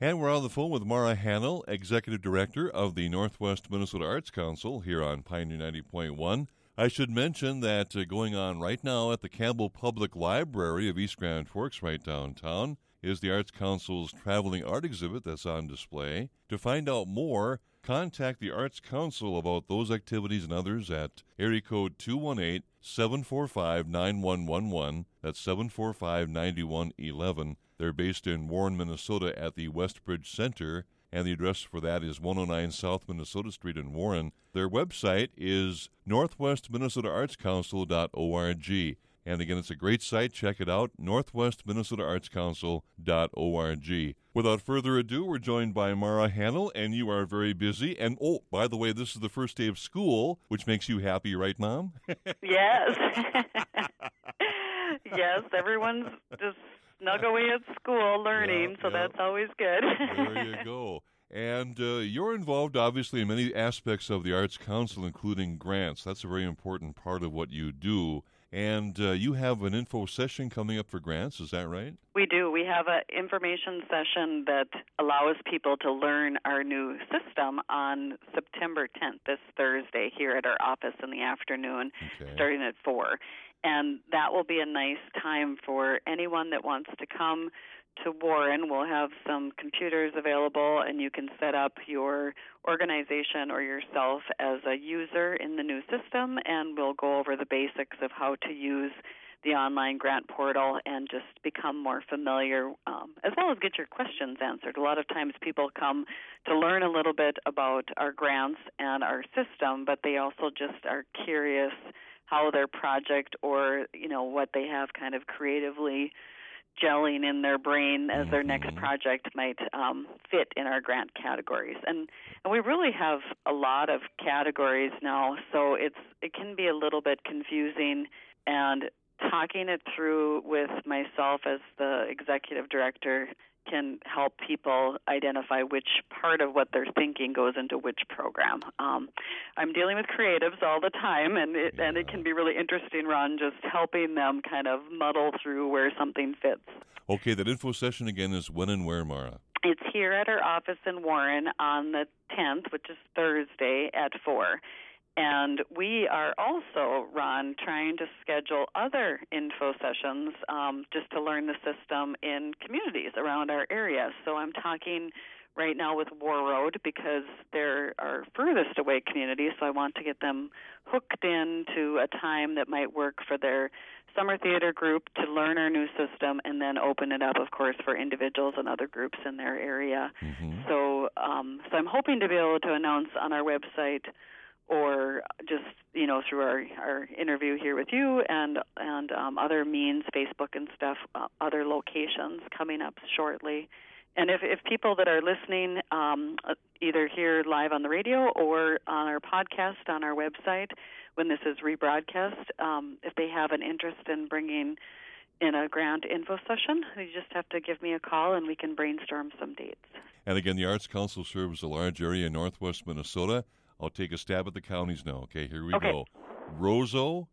And we're on the phone with Mara Hannel, Executive Director of the Northwest Minnesota Arts Council here on Pioneer 90.1. I should mention that uh, going on right now at the Campbell Public Library of East Grand Forks, right downtown, is the Arts Council's traveling art exhibit that's on display. To find out more, contact the Arts Council about those activities and others at area code 218 745 9111. That's 745 9111. They're based in Warren, Minnesota at the Westbridge Center, and the address for that is 109 South Minnesota Street in Warren. Their website is northwestminnesotaartscouncil.org. And again, it's a great site. Check it out, northwestminnesotaartscouncil.org. Without further ado, we're joined by Mara Hannel, and you are very busy. And oh, by the way, this is the first day of school, which makes you happy, right, Mom? yes. yes, everyone's just snug away at school learning, Yeah, so yeah. that's always good. there you go. And uh, you're involved, obviously, in many aspects of the Arts Council, including grants. That's a very important part of what you do. And uh, you have an info session coming up for grants, is that right? We do. We have an information session that allows people to learn our new system on September 10th, this Thursday, here at our office in the afternoon, Okay. starting at 4. And that will be a nice time for anyone that wants to come to Warren. We'll have some computers available, and you can set up your organization or yourself as a user in the new system, and we'll go over the basics of how to use the online grant portal and just become more familiar, um, as well as get your questions answered. A lot of times people come to learn a little bit about our grants and our system, but they also just are curious how their project or you know what they have kind of creatively gelling in their brain as their next project might um, fit in our grant categories. And, and we really have a lot of categories now, so it's it can be a little bit confusing and talking it through with myself as the executive director can help people identify which part of what they're thinking goes into which program. Um, I'm dealing with creatives all the time, and it, and it can be really interesting, Ron, just helping them kind of muddle through where something fits. Okay, that info session again is when and where, Mara? It's here at our office in Warren on the 10th, which is Thursday at 4. And we are also, Ron, trying to schedule other info sessions um, just to learn the system in communities around our area. So I'm talking right now with Warroad because they're our furthest away community, so I want to get them hooked into a time that might work for their summer theater group to learn our new system and then open it up, of course, for individuals and other groups in their area. So, um, so I'm hoping to be able to announce on our website or just you know through our our interview here with you and and um, other means, Facebook and stuff, uh, other locations coming up shortly. And if if people that are listening, um, either here live on the radio or on our podcast on our website, when this is rebroadcast, um, if they have an interest in bringing in a grant info session, you just have to give me a call and we can brainstorm some dates. And again, the Arts Council serves a large area in northwest Minnesota. I'll take a stab at the counties now. Okay, here we Okay. go. Roseau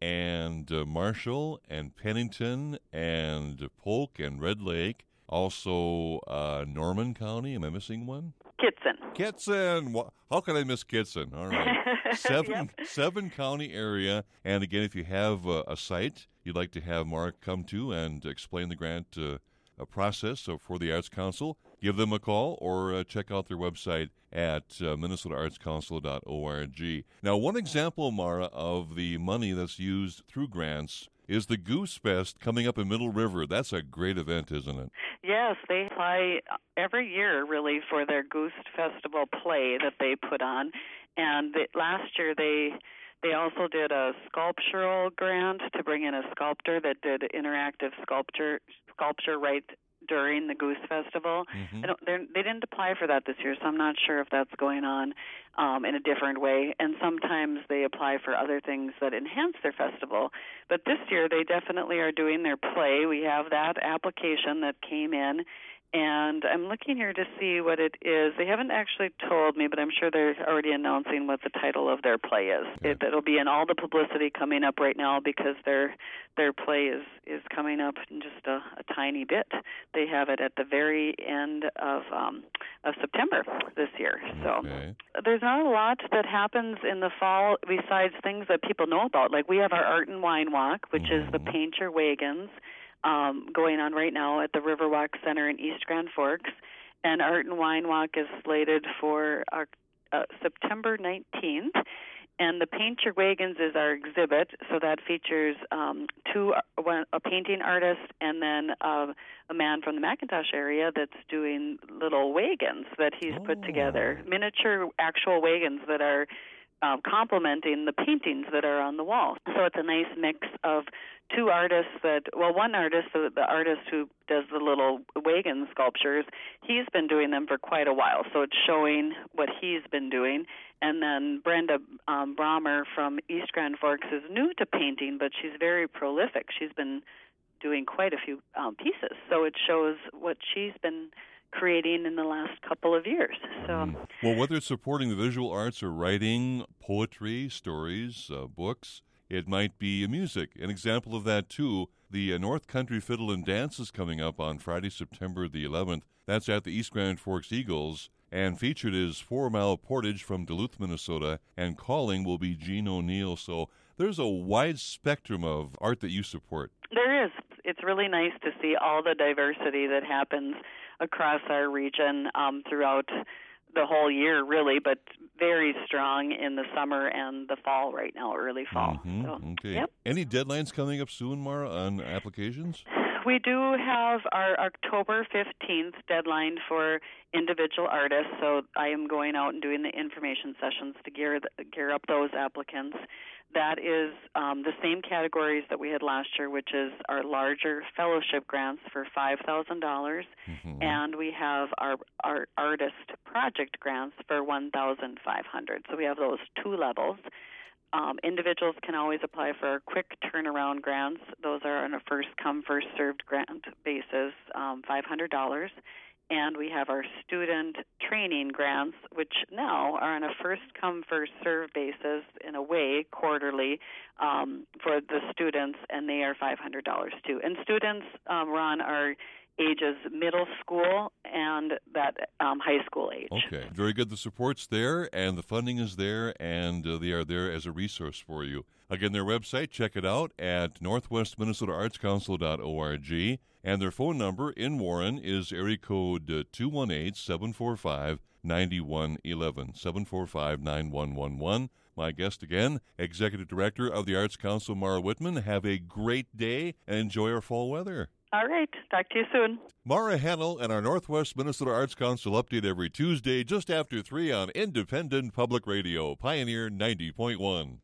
and uh, Marshall and Pennington and Polk and Red Lake. Also, uh, Norman County. Am I missing one? Kittson. Kittson. How can I miss Kittson? All right. Seven, seven county area. And again, if you have uh, a site you'd like to have Mark come to and explain the grant uh, uh, process so for the Arts Council, give them a call or uh, check out their website at uh, minnesotaartscouncil.org. Now, one example, Mara, of the money that's used through grants is the Goose Fest coming up in Middle River. That's a great event, isn't it? Yes, they apply every year really for their Goose Festival play that they put on, and the, last year they they also did a sculptural grant to bring in a sculptor that did interactive sculpture sculpture right during the Goose Festival. I don't, they're, they didn't apply for that this year, so I'm not sure if that's going on um, in a different way. And sometimes they apply for other things that enhance their festival. But this year, they definitely are doing their play. We have that application that came in, and I'm looking here to see what it is. They haven't actually told me, but I'm sure they're already announcing what the title of their play is. It, it'll be in all the publicity coming up right now because their their play is is coming up in just a, a tiny bit. They have it at the very end of um, of September this year. So Okay. there's not a lot that happens in the fall besides things that people know about. Like we have our Art and Wine Walk, which is the Mhm. Paint Your Wagons, um, going on right now at the Riverwalk Center in East Grand Forks. And Art and Wine Walk is slated for uh, uh, September 19th. And the Paint Your Wagons is our exhibit, so that features um, two, one, a painting artist and then uh, a man from the McIntosh area that's doing little wagons that he's put together, Oh. miniature actual wagons that are um, complementing the paintings that are on the wall. So it's a nice mix of two artists that, well, one artist, the, the artist who does the little wagon sculptures, he's been doing them for quite a while. So it's showing what he's been doing. And then Brenda um, Brommer from East Grand Forks is new to painting, but she's very prolific. She's been doing quite a few um, pieces. So it shows what she's been creating in the last couple of years. So. Mm. Well, whether it's supporting the visual arts or writing, poetry, stories, uh, books, it might be music. An example of that, too, the uh, North Country Fiddle and Dance is coming up on Friday, September the 11th. That's at the East Grand Forks Eagles. And featured is Four Mile Portage from Duluth, Minnesota, and calling will be Gene O'Neill. So there's a wide spectrum of art that you support. There is. It's really nice to see all the diversity that happens across our region um, throughout the whole year, really, but very strong in the summer and the fall right now, early fall. Mhm, So, okay. yep. Any deadlines coming up soon, Mara, on applications? We do have our October 15th deadline for individual artists, so I am going out and doing the information sessions to gear the, gear up those applicants. That is um, the same categories that we had last year, which is our larger fellowship grants for five thousand dollars, Mhm. and we have our our artist project grants for one thousand five hundred. So we have those two levels. Um, individuals can always apply for quick turnaround grants. Those are on a first come first served grant basis, um, five hundred dollars. And we have our student training grants, which now are on a first come first served basis in a way quarterly um, for the students, and they are five hundred dollars too. And students, um, Ron, are ages middle school and that um, high school age. Okay, very good. The support's there, and the funding is there, and uh, they are there as a resource for you. Again, their website, check it out at northwestminnesotaartscouncil.org, and their phone number in Warren is area code uh, 218 745 9111. 745 9111. My guest again, Executive Director of the Arts Council, Mara Whitman. Have a great day and enjoy our fall weather. All right. Talk to you soon. Mara Hannel and our Northwest Minnesota Arts Council update every Tuesday just after 3 on Independent Public Radio, Pioneer 90.1.